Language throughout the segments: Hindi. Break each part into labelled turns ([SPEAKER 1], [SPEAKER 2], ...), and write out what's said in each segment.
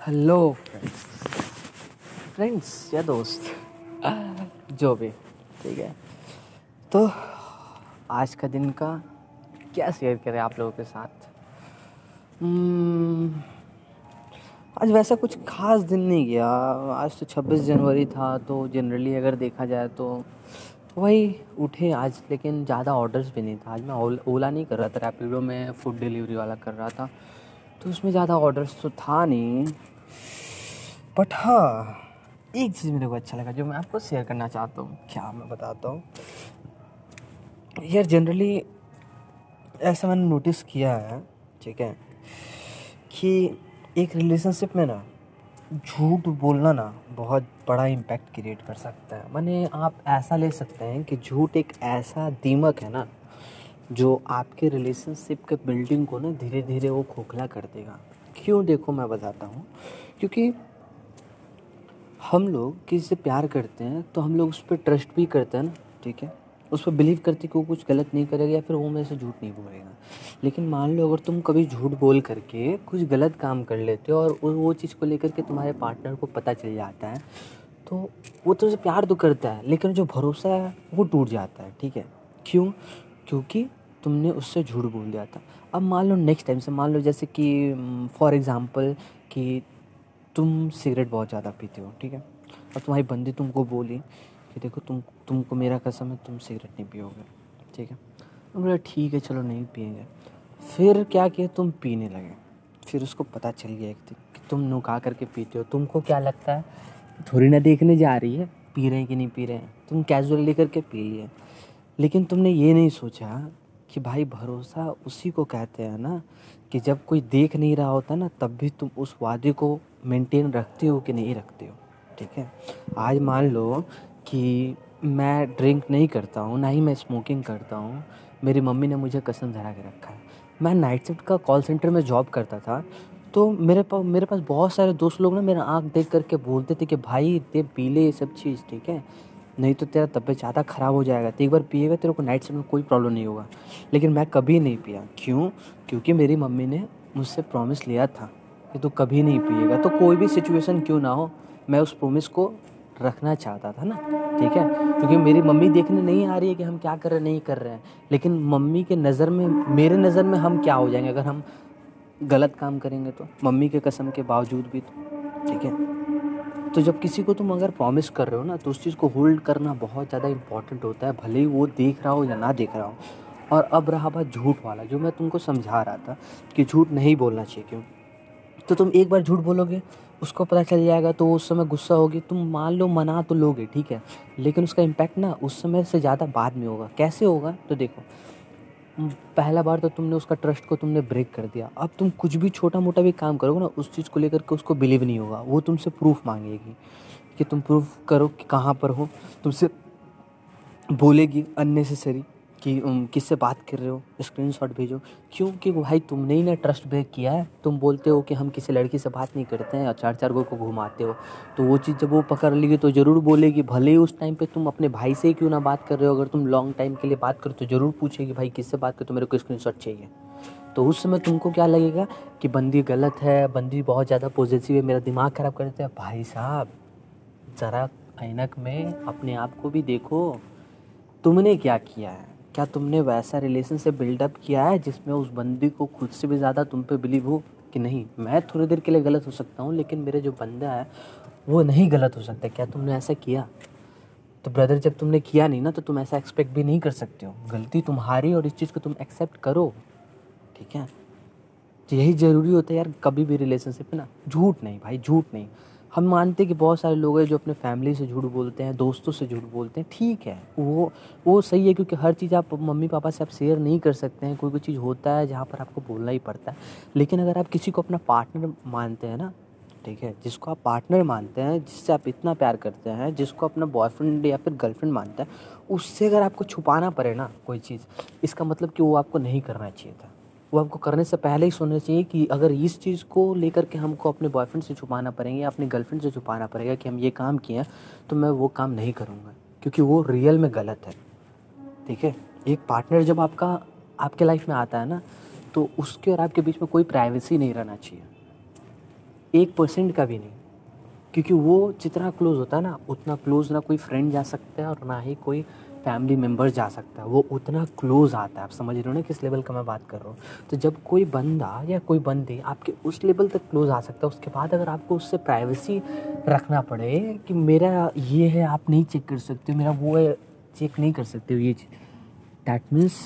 [SPEAKER 1] हेलो फ्रेंड्स या दोस्त? जो भी ठीक है। तो आज का दिन का क्या शेयर करें आप लोगों के साथ? Hmm, आज वैसा कुछ खास दिन नहीं गया आज तो 26 जनवरी था तो जनरली अगर देखा जाए तो वही उठे आज लेकिन ज़्यादा ऑर्डर्स भी नहीं था। आज मैं ओला नहीं कर रहा था रैपिडो में फ़ूड डिलीवरी वाला कर रहा था। तो उसमें ज़्यादा ऑर्डर्स तो था नहीं। बट हाँ एक चीज़ मेरे को अच्छा लगा, जो मैं आपको शेयर करना चाहता हूँ, क्या मैं बताता हूँ। यार जनरली ऐसा मैंने नोटिस किया है, ठीक है, कि एक रिलेशनशिप में ना झूठ बोलना ना बहुत बड़ा इम्पैक्ट क्रिएट कर सकता है। मैंने आप ऐसा ले सकते हैं कि झूठ एक ऐसा दीमक है ना जो आपके रिलेशनशिप के बिल्डिंग को ना धीरे धीरे वो खोखला कर देगा। क्यों देखो मैं बताता हूँ। क्योंकि हम लोग किसी से प्यार करते हैं तो हम लोग उस पर ट्रस्ट भी करते हैं ना, ठीक है? उस पर बिलीव करते कि वो कुछ गलत नहीं करेगा या फिर वो मेरे से झूठ नहीं बोलेगा। लेकिन मान लो अगर तुम कभी झूठ बोल करके कुछ गलत काम कर लेते हो और वो चीज़ को लेकर के तुम्हारे पार्टनर को पता चल जाता है तो वो तुमसे प्यार तो करता है, लेकिन जो भरोसा है वो टूट जाता है, ठीक है? क्यों? क्योंकि तुमने उससे झूठ बोल दिया था। अब मान लो नेक्स्ट टाइम से, मान लो जैसे कि फॉर एग्ज़ाम्पल कि तुम सिगरेट बहुत ज़्यादा पीते हो, ठीक है? और तुम्हारी बंदी तुमको बोली कि देखो तुम, तुमको मेरा कसम है, तुम सिगरेट नहीं पियोगे, ठीक है? तो बोला, ठीक है, चलो नहीं पियेंगे। फिर क्या किया? तुम पीने लगे। फिर उसको पता चल गया एक दिन कि तुम नुका करके पीते हो। तुमको क्या लगता है? थोड़ी ना देखने जा रही है, पी रहे हैं कि नहीं पी रहे हैं? तुम कैजुअल लेकर के पी लिए। लेकिन तुमने ये नहीं सोचा कि भाई भरोसा उसी को कहते हैं ना कि जब कोई देख नहीं रहा होता ना, तब भी तुम उस वादे को मेंटेन रखते हो कि नहीं रखते हो, ठीक है? आज मान लो कि मैं ड्रिंक नहीं करता हूँ, ना ही मैं स्मोकिंग करता हूँ, मेरी मम्मी ने मुझे कसम धरा के रखा है। मैं नाइट शिफ्ट का कॉल सेंटर में जॉब करता था तो मेरे पास मेरे पास बहुत सारे दोस्त लोग ना मेरा आँख देख करके बोलते थे कि भाई दे पी ले ये सब चीज़, ठीक है? नहीं तो तेरा तबीयत ज़्यादा ख़राब हो जाएगा। तो एक बार पिएगा, तेरे को नाइट में कोई प्रॉब्लम नहीं होगा। लेकिन मैं कभी नहीं पिया। क्यों? क्योंकि मेरी मम्मी ने मुझसे प्रॉमिस लिया था कि तू कभी नहीं पिएगा। तो कोई भी सिचुएशन क्यों ना हो, मैं उस प्रोमिस को रखना चाहता था ना? ठीक है? क्योंकि मेरी मम्मी देखने नहीं आ रही है कि हम क्या कर रहे हैं, नहीं कर रहे हैं। लेकिन मम्मी के नज़र में, मेरे नज़र में हम क्या हो जाएँगे? अगर हम गलत काम करेंगे तो? मम्मी के कसम के बावजूद भी तो। ठीक है? तो जब किसी को तुम अगर प्रॉमिस कर रहे हो ना तो उस चीज़ को होल्ड करना बहुत ज़्यादा इंपॉर्टेंट होता है, भले ही वो देख रहा हो या ना देख रहा हो। और अब रहा बात झूठ वाला, जो मैं तुमको समझा रहा था कि झूठ नहीं बोलना चाहिए क्यों? तो तुम एक बार झूठ बोलोगे, उसको पता चल जाएगा तो उस समय गुस्सा होगी। तुम मान लो मना तो लोगे, ठीक है? लेकिन उसका इम्पैक्ट ना उस समय से ज़्यादा बाद में होगा। कैसे होगा? तो देखो पहला बार तो तुमने उसका ट्रस्ट को तुमने ब्रेक कर दिया। अब तुम कुछ भी छोटा मोटा भी काम करोगे ना, उस चीज़ को लेकर के उसको बिलीव नहीं होगा। वो तुमसे प्रूफ मांगेगी कि तुम प्रूफ करो कि कहाँ पर हो। तुमसे बोलेगी अननेसेसरी कि किससे बात कर रहे हो? स्क्रीन शॉट भेजो क्योंकि भाई तुमने ही ना ट्रस्ट ब्रेक किया है। तुम बोलते हो कि हम किसी लड़की से बात नहीं करते हैं और चार चार गो को घुमाते हो। तो वो चीज़ जब वो पकड़ लेगी तो ज़रूर बोलेगी। भले ही उस टाइम पे तुम अपने भाई से ही क्यों ना बात कर रहे हो। अगर तुम लॉन्ग टाइम के लिए बात करो तो ज़रूर पूछेगी, भाई, किससे बात कर? तो मेरे को स्क्रीन चाहिए। तो उस समय तुमको क्या लगेगा कि बंदी गलत है, बंदी बहुत ज़्यादा पॉजिटिव है, मेरा दिमाग ख़राब कर देता है। भाई साहब, ज़रा ऐनक में अपने आप को भी देखो। तुमने क्या किया है? क्या तुमने वैसा रिलेशनशिप बिल्डअप किया है जिसमें उस बंदी को खुद से भी ज़्यादा तुम पे बिलीव हो कि नहीं? मैं थोड़ी देर के लिए गलत हो सकता हूँ, लेकिन मेरे जो बंदा है, वो नहीं गलत हो सकता। क्या तुमने ऐसा किया? तो ब्रदर जब तुमने किया नहीं ना तो तुम ऐसा एक्सपेक्ट भी नहीं कर सकते हो। गलती तुम्हारी और इस चीज़ को तुम एक्सेप्ट करो। ठीक है? तो यही ज़रूरी होता है यार, कभी भी रिलेशनशिप में ना, झूठ नहीं भाई, झूठ नहीं। हम मानते हैं कि बहुत सारे लोग हैं जो अपने फैमिली से झूठ बोलते हैं, दोस्तों से झूठ बोलते हैं। ठीक है, वो वो सही है क्योंकि हर चीज़ आप मम्मी पापा से आप शेयर नहीं कर सकते हैं। कोई कोई चीज़ होता है जहाँ पर आपको बोलना ही पड़ता है। लेकिन अगर आप किसी को अपना पार्टनर मानते हैं ना, ठीक है, जिसको आप पार्टनर मानते हैं, जिससे आप इतना प्यार करते हैं, जिसको अपना बॉयफ्रेंड या फिर गर्लफ्रेंड मानते हैं, उससे अगर आपको छुपाना पड़े ना कोई चीज़, इसका मतलब कि वो आपको नहीं करना चाहिए था। वो आपको करने से पहले ही सोचना चाहिए कि अगर इस चीज़ को लेकर के हमको अपने बॉयफ्रेंड से छुपाना पड़ेंगे या अपने गर्लफ्रेंड से छुपाना पड़ेगा कि हम ये काम किए हैं तो मैं वो काम नहीं करूँगा। क्योंकि वो रियल में गलत है। ठीक है? एक पार्टनर जब आपका, आपके लाइफ में आता है ना तो उसके और आपके बीच में कोई प्राइवेसी नहीं रहना चाहिए। एक परसेंट का भी नहीं। क्योंकि वो जितना क्लोज होता है ना, उतना क्लोज ना कोई फ्रेंड जा सकता है और ना ही कोई फैमिली मेंबर जा सकता है, वो उतना क्लोज आता है। आप समझ रहे हो ना किस लेवल का मैं बात कर रहा हूँ? तो जब कोई बंदा या कोई बंदी आपके उस लेवल तक क्लोज आ सकता है, उसके बाद अगर आपको उससे प्राइवेसी रखना पड़े कि मेरा ये है, आप नहीं चेक कर सकते हो, मेरा वो है चेक नहीं कर सकते हो, ये चीज़। डैट मीन्स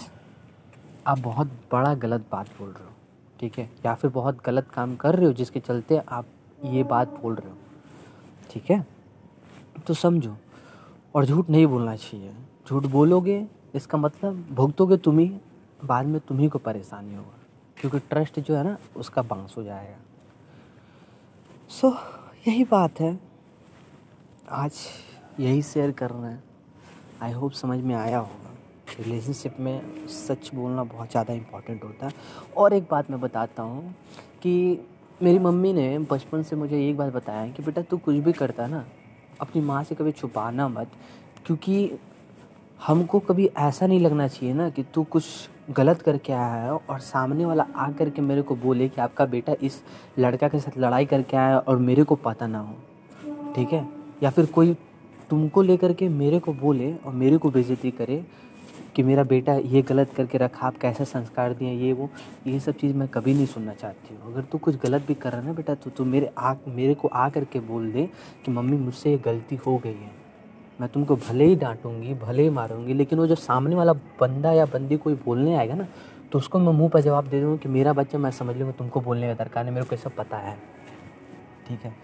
[SPEAKER 1] आप बहुत बड़ा गलत बात बोल रहे हो, ठीक है? या फिर बहुत गलत काम कर रहे हो, जिसके चलते आप ये बात बोल रहे हो, ठीक है? तो समझो, और झूठ नहीं बोलना चाहिए। झूठ बोलोगे इसका मतलब भुगतोगे तुम ही बाद में तुम्ही को परेशानी होगा। क्योंकि ट्रस्ट जो है ना उसका बाँस हो जाएगा। सो so, यही बात है। आज यही शेयर कर रहे हैं। आई होप समझ में आया होगा। रिलेशनशिप में सच बोलना बहुत ज़्यादा इंपॉर्टेंट होता है। और एक बात मैं बताता हूँ कि मेरी मम्मी ने बचपन से मुझे एक बात बताया कि बेटा तू कुछ भी करता ना अपनी माँ से कभी छुपाना मत। क्योंकि हमको कभी ऐसा नहीं लगना चाहिए ना कि तू कुछ गलत करके आया है और सामने वाला आ कर के मेरे को बोले कि आपका बेटा इस लड़का के साथ लड़ाई करके आया और मेरे को पता ना हो। ठीक है? या फिर कोई तुमको लेकर के मेरे को बोले और मेरे को बेइज्जती करे कि मेरा बेटा ये गलत करके रखा, आप कैसे संस्कार दिए, ये वो, ये सब चीज़ मैं कभी नहीं सुनना चाहती हूँ। अगर तू कुछ गलत भी कर रहा है ना बेटा तो तू मेरे आ, मेरे को आ करके बोल दे कि मम्मी मुझसे ये गलती हो गई है। मैं तुमको भले ही डांटूँगी, भले ही मारूँगी, लेकिन वो जो सामने वाला बंदा या बंदी कोई बोलने आएगा ना तो उसको मैं मुँह पर जवाब दे दूँगा कि मेरा बच्चा, मैं समझ लूँगा तुमको बोलने का दरकार नहीं, मेरे को सब पता है। ठीक है?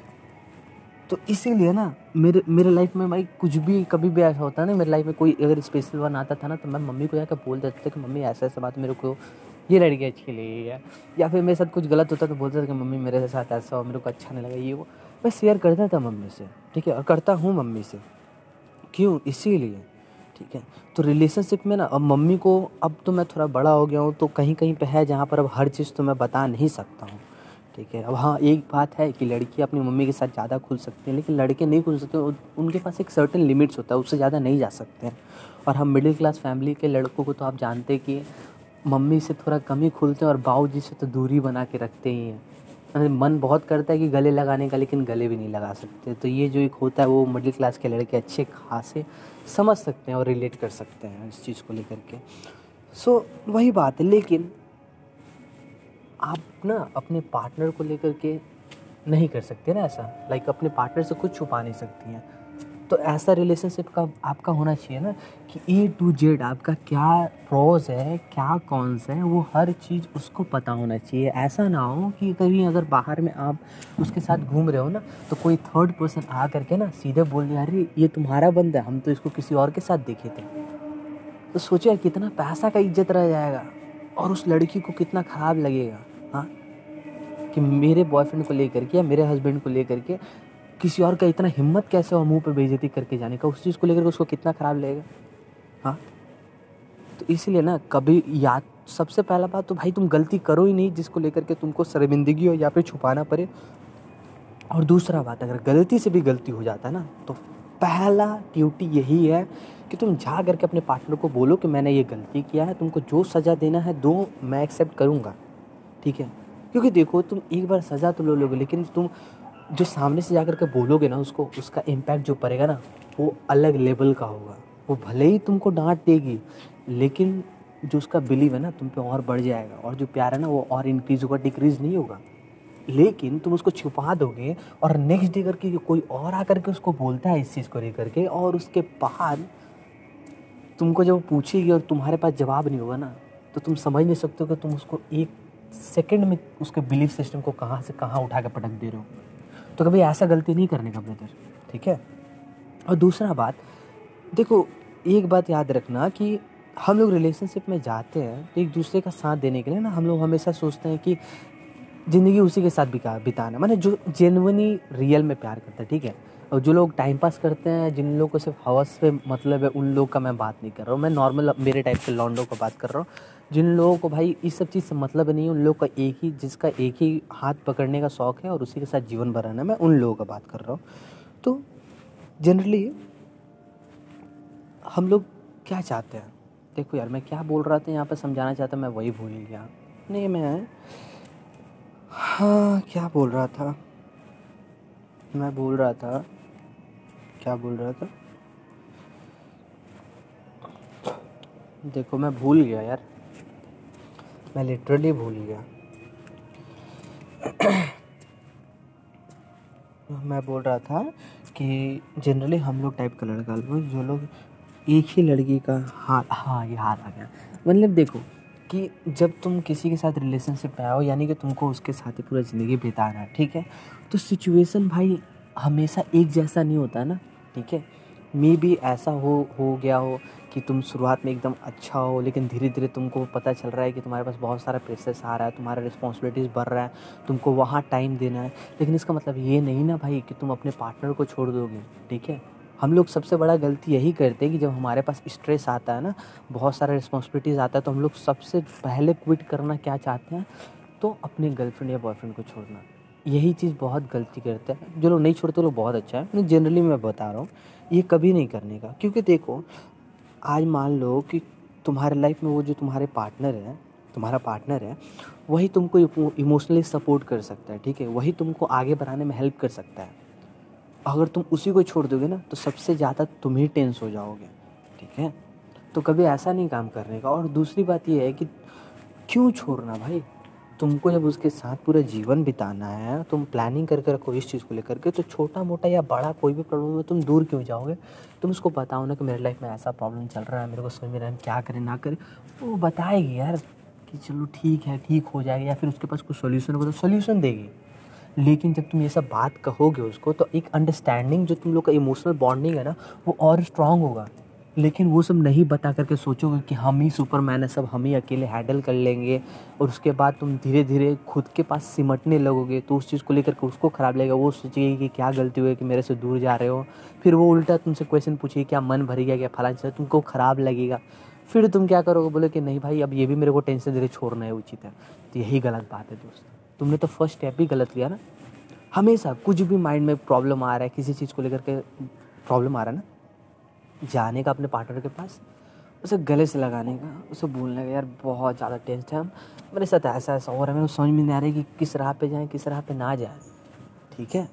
[SPEAKER 1] तो इसीलिए ना, मेरे मेरे लाइफ में भाई कुछ भी, कभी भी ऐसा होता है ना, मेरे लाइफ में कोई अगर स्पेशल वन आता था ना तो मैं मम्मी को जाकर बोल देता था कि मम्मी, ऐसा ऐसा बात मेरे को, ये लड़की अच्छी लगी है। या फिर मेरे साथ कुछ गलत होता तो बोलता था कि मम्मी, मेरे साथ ऐसा हो, मेरे को अच्छा नहीं लगा, ये वो। मैं शेयर करता था मम्मी से, ठीक है? और करता हूँ मम्मी से। क्यों? इसीलिए। ठीक है? तो रिलेशनशिप में ना, अब मम्मी को, अब तो मैं थोड़ा बड़ा हो गया हूँ तो कहीं कहीं पे है जहाँ पर अब हर चीज़ तो मैं बता नहीं सकता हूँ। ठीक है? अब हाँ एक बात है कि लड़की अपनी मम्मी के साथ ज़्यादा खुल सकती हैं, लेकिन लड़के नहीं खुल सकते उनके पास एक सर्टन लिमिट्स होता है, उससे ज़्यादा नहीं जा सकते हैं। और हम मिडिल क्लास फैमिली के लड़कों को तो आप जानते कि मम्मी से थोड़ा कम ही खुलते हैं और बाऊ जी से तो दूरी बना के रखते ही हैं। मन बहुत करता है कि गले लगाने का, लेकिन गले भी नहीं लगा सकते। तो ये जो एक होता है, वो मिडिल क्लास के लड़के अच्छे खासे समझ सकते हैं और रिलेट कर सकते हैं इस चीज़ को लेकर के। सो वही बात है, लेकिन आप ना अपने पार्टनर को लेकर के नहीं कर सकते ना ऐसा। लाइक अपने पार्टनर से कुछ छुपा नहीं सकती हैं। तो ऐसा रिलेशनशिप का आपका होना चाहिए ना कि ए टू जेड आपका क्या प्रोज है, क्या कॉन्स है, वो हर चीज़ उसको पता होना चाहिए। ऐसा ना हो कि कभी अगर बाहर में आप उसके साथ घूम रहे हो ना तो कोई थर्ड पर्सन आ करके ना सीधे बोल दिया अरे, ये तुम्हारा बंद है, हम तो इसको किसी और के साथ देखे थे। तो सोचिए कितना पैसा का इज़्ज़त रह जाएगा और उस लड़की को कितना ख़राब लगेगा हाँ? कि मेरे बॉयफ्रेंड को लेकर के या मेरे हस्बैंड को लेकर के किसी और का इतना हिम्मत कैसे हो मुँह पे बेइज्जती करके जाने का? उस चीज़ को लेकर उसको कितना ख़राब लगेगा? हाँ? तो इसलिए ना, कभी याद, सबसे पहला बात तो भाई तुम गलती करो ही नहीं जिसको लेकर के तुमको शर्मिंदगी हो या फिर छुपाना पड़े। और दूसरा बात, अगर गलती से भी गलती हो जाता है ना तो पहला ड्यूटी यही है कि तुम जा करके अपने पार्टनर को बोलो कि मैंने ये गलती किया है, तुमको जो सज़ा देना है दो, मैं एक्सेप्ट करूँगा। ठीक है? क्योंकि देखो, तुम एक बार सज़ा तो लो लोगे, लेकिन तुम जो सामने से जाकर के बोलोगे ना उसको, उसका इम्पैक्ट जो पड़ेगा ना, वो अलग लेवल का होगा। वो भले ही तुमको डांट देगी, लेकिन जो उसका बिलीव है ना, तुम पे और बढ़ जाएगा और जो प्यार है ना, वो और इंक्रीज होगा डिक्रीज नहीं होगा। लेकिन तुम उसको छुपा दोगे और नेक्स्ट डे करके कोई और आकर के उसको बोलता है इस चीज़ को लेकर के और उसके बाद तुमको जब पूछेगी और तुम्हारे पास जवाब नहीं होगा ना तो तुम समझ नहीं सकते हो कि तुम उसको एक सेकंड में उसके बिलीफ सिस्टम को कहाँ से कहाँ उठा के पटक दे रहे हो। तो कभी ऐसा गलती नहीं करने का ब्रदर, ठीक है? और दूसरा बात, देखो, एक बात याद रखना कि हम लोग रिलेशनशिप में जाते हैं तो एक दूसरे का साथ देने के लिए ना, हम लोग हमेशा सोचते हैं कि ज़िंदगी उसी के साथ बिता बिताना, मैंने जो जेनवनी रियल में प्यार करता है, ठीक है? और जो लोग टाइम पास करते हैं, जिन लोगों को सिर्फ़ हवस पे मतलब है, उन लोग का मैं बात नहीं कर रहा हूँ, मैं नॉर्मल मेरे टाइप के लॉन्डो का बात कर रहा हूँ। जिन लोगों को भाई इस सब चीज़ से मतलब नहीं है, उन लोग का एक ही, जिसका एक ही हाथ पकड़ने का शौक़ है और उसी के साथ जीवन भर रहना मैं उन लोगों का बात कर रहा हूँ। तो जनरली हम लोग क्या चाहते हैं? देखो यार, मैं क्या बोल रहा था, यहाँ पर समझाना चाहता मैं वही भूल गया। नहीं, मैं हाँ क्या बोल रहा था? मैं बोल रहा था, क्या बोल रहा था? देखो, मैं भूल गया यार। मैं लिटरली भूल गया। मैं बोल रहा था कि जनरली हम लोग टाइप का लड़का जो लोग एक ही लड़की का हाँ हाँ ये हाथ आ गया। मतलब देखो कि जब तुम किसी के साथ रिलेशनशिप में आओ, यानी कि तुमको उसके साथ ही पूरा ज़िंदगी बिताना है, ठीक है? तो सिचुएशन भाई हमेशा एक जैसा नहीं होता ना, ठीक है? मे भी ऐसा हो हो गया हो कि तुम शुरुआत में एकदम अच्छा हो, लेकिन धीरे धीरे तुमको पता चल रहा है कि तुम्हारे पास बहुत सारा प्रेशर्स आ रहा है, तुम्हारा रिस्पॉन्सिबिलिटीज़ बढ़ रहा है, तुमको वहाँ टाइम देना है। लेकिन इसका मतलब ये नहीं ना भाई कि तुम अपने पार्टनर को छोड़ दोगे, ठीक है? हम लोग सबसे बड़ा गलती यही करते हैं कि जब हमारे पास स्ट्रेस आता है ना, बहुत सारा रिस्पॉन्सिबिलिटीज़ आता है तो हम लोग सबसे पहले क्विट करना क्या चाहते हैं? तो अपने गर्लफ्रेंड या बॉयफ्रेंड को छोड़ना। यही चीज़ बहुत गलती करते हैं। जो लोग नहीं छोड़ते लोग बहुत अच्छा है। जनरली मैं बता रहा हूँ, ये कभी नहीं करने का। क्योंकि देखो आज मान लो कि तुम्हारे लाइफ में वो जो तुम्हारे पार्टनर है, तुम्हारा पार्टनर है, वही तुमको इमोशनली सपोर्ट कर सकता है, ठीक है? वही तुमको आगे बढ़ाने में हेल्प कर सकता है। अगर तुम उसी को छोड़ दोगे ना तो सबसे ज़्यादा तुम ही टेंस हो जाओगे, ठीक है? तो कभी ऐसा नहीं काम करने का। और दूसरी बात ये है कि क्यों छोड़ना भाई? तुमको जब उसके साथ पूरा जीवन बिताना है, तुम प्लानिंग करके रखो इस चीज़ को लेकर के तो छोटा मोटा या बड़ा कोई भी प्रॉब्लम है तुम दूर क्यों जाओगे? तुम उसको बताओ ना कि मेरे लाइफ में ऐसा प्रॉब्लम चल रहा है, मेरे को समझ में रहा है, क्या करें, ना करें। वो बताएगी यार कि चलो ठीक है, ठीक हो जाएगा या फिर उसके पास कुछ सोल्यूशन होगा तो सोल्यूशन देगी। लेकिन जब तुम ये सब बात कहोगे उसको तो एक अंडरस्टैंडिंग जो तुम लोग का इमोशनल बॉन्डिंग है ना, वो और स्ट्रांग होगा। लेकिन वो सब नहीं बता करके सोचोगे कि हम ही सुपरमैन है, सब हम ही अकेले हैंडल कर लेंगे और उसके बाद तुम धीरे धीरे खुद के पास सिमटने लगोगे तो उस चीज़ को लेकर के उसको ख़राब लगेगा, वो सोचेगी कि क्या गलती हुई कि मेरे से दूर जा रहे हो। फिर वो उल्टा तुमसे क्वेश्चन पूछेगी, क्या मन भर गया, क्या फला चीज़ तुमको ख़राब लगेगा। फिर तुम क्या करोगे? बोले कि, नहीं भाई, अब ये भी मेरे को टेंशन रहे छोड़ना है, उचित है। तो यही गलत बात है दोस्त। तुमने तो फ़र्स्ट स्टेप ही गलत लिया ना। हमेशा कुछ भी माइंड में प्रॉब्लम आ रहा है, किसी चीज़ को लेकर के प्रॉब्लम आ रहा है ना। जाने का अपने पार्टनर के पास, उसे गले से लगाने का, उसे बोलने का, यार बहुत ज़्यादा टेंशन है। मेरे साथ ऐसा ऐसा हो रहा है, मेरे समझ में नहीं आ रहा है कि किस राह पे जाएँ, किस राह पे ना जाएँ। ठीक है?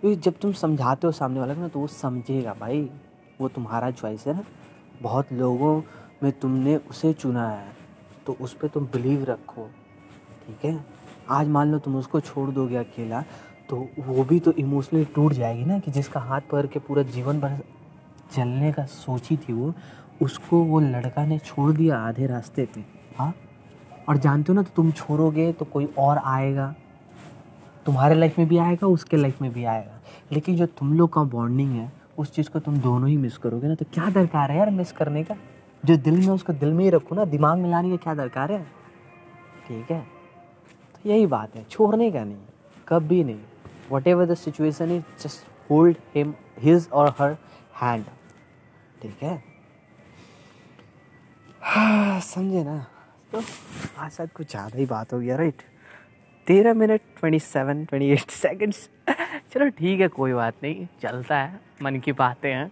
[SPEAKER 1] क्योंकि जब तुम समझाते हो सामने वाले को ना तो वो समझेगा, भाई, वो तुम्हारा चॉइस है ना। बहुत लोगों में तुमने उसे चुना है तो उस पर तुम बिलीव रखो। ठीक है? आज मान लो तुम उसको छोड़ दोगे अकेला तो वो भी तो इमोशनली टूट जाएगी ना, कि जिसका हाथ पकड़ के पूरा जीवन भर चलने का सोची थी वो, उसको वो लड़का ने छोड़ दिया आधे रास्ते पे। हाँ? और जानते हो ना तो तुम छोड़ोगे तो कोई और आएगा। तुम्हारे लाइफ में भी आएगा, उसके लाइफ में भी आएगा। लेकिन जो तुम लोग का बॉन्डिंग है, उस चीज़ को तुम दोनों ही मिस करोगे ना तो क्या दरकार है यार मिस करने का? जो दिल में उसको दिल में ही रखो ना, दिमाग में लाने का क्या दरकार है? ठीक है? तो यही बात है, छोड़ने का नहीं, कभी नहीं। Whatever the situation is just hold him his और हर हैंड ठीक है? हाँ समझे ना। तो आज शायद कुछ ज़्यादा ही बात हो गया राइट तेरह minute twenty seven twenty eight seconds चलो ठीक है कोई बात नहीं चलता है मन की बातें हैं।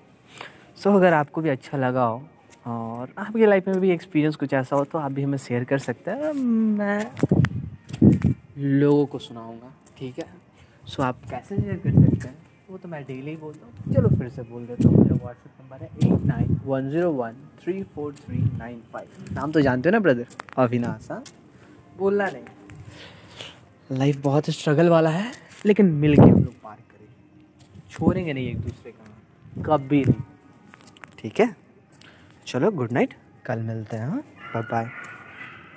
[SPEAKER 1] सो so, अगर आपको भी अच्छा लगा हो और आपकी लाइफ में भी एक्सपीरियंस कुछ ऐसा हो तो आप भी हमें शेयर कर सकते हैं। मैं लोगों को सुनाऊँगा ठीक है? सो so, आप कैसे शेयर कर सकते हैं? वो तो मैं डेली बोलता हूँ। चलो फिर से बोल देता हूँ मेरा व्हाट्सएप नंबर है eight nine one zero one three four three nine five नाम तो जानते हो ना ब्रदर अविनाश हाँ? बोलना नहीं। लाइफ बहुत स्ट्रगल वाला है लेकिन मिल के हम लोग पार करेंगे छोड़ेंगे नहीं एक दूसरे का कभी नहीं। ठीक है। चलो गुड नाइट कल मिलते हैं हाँ? Bye bye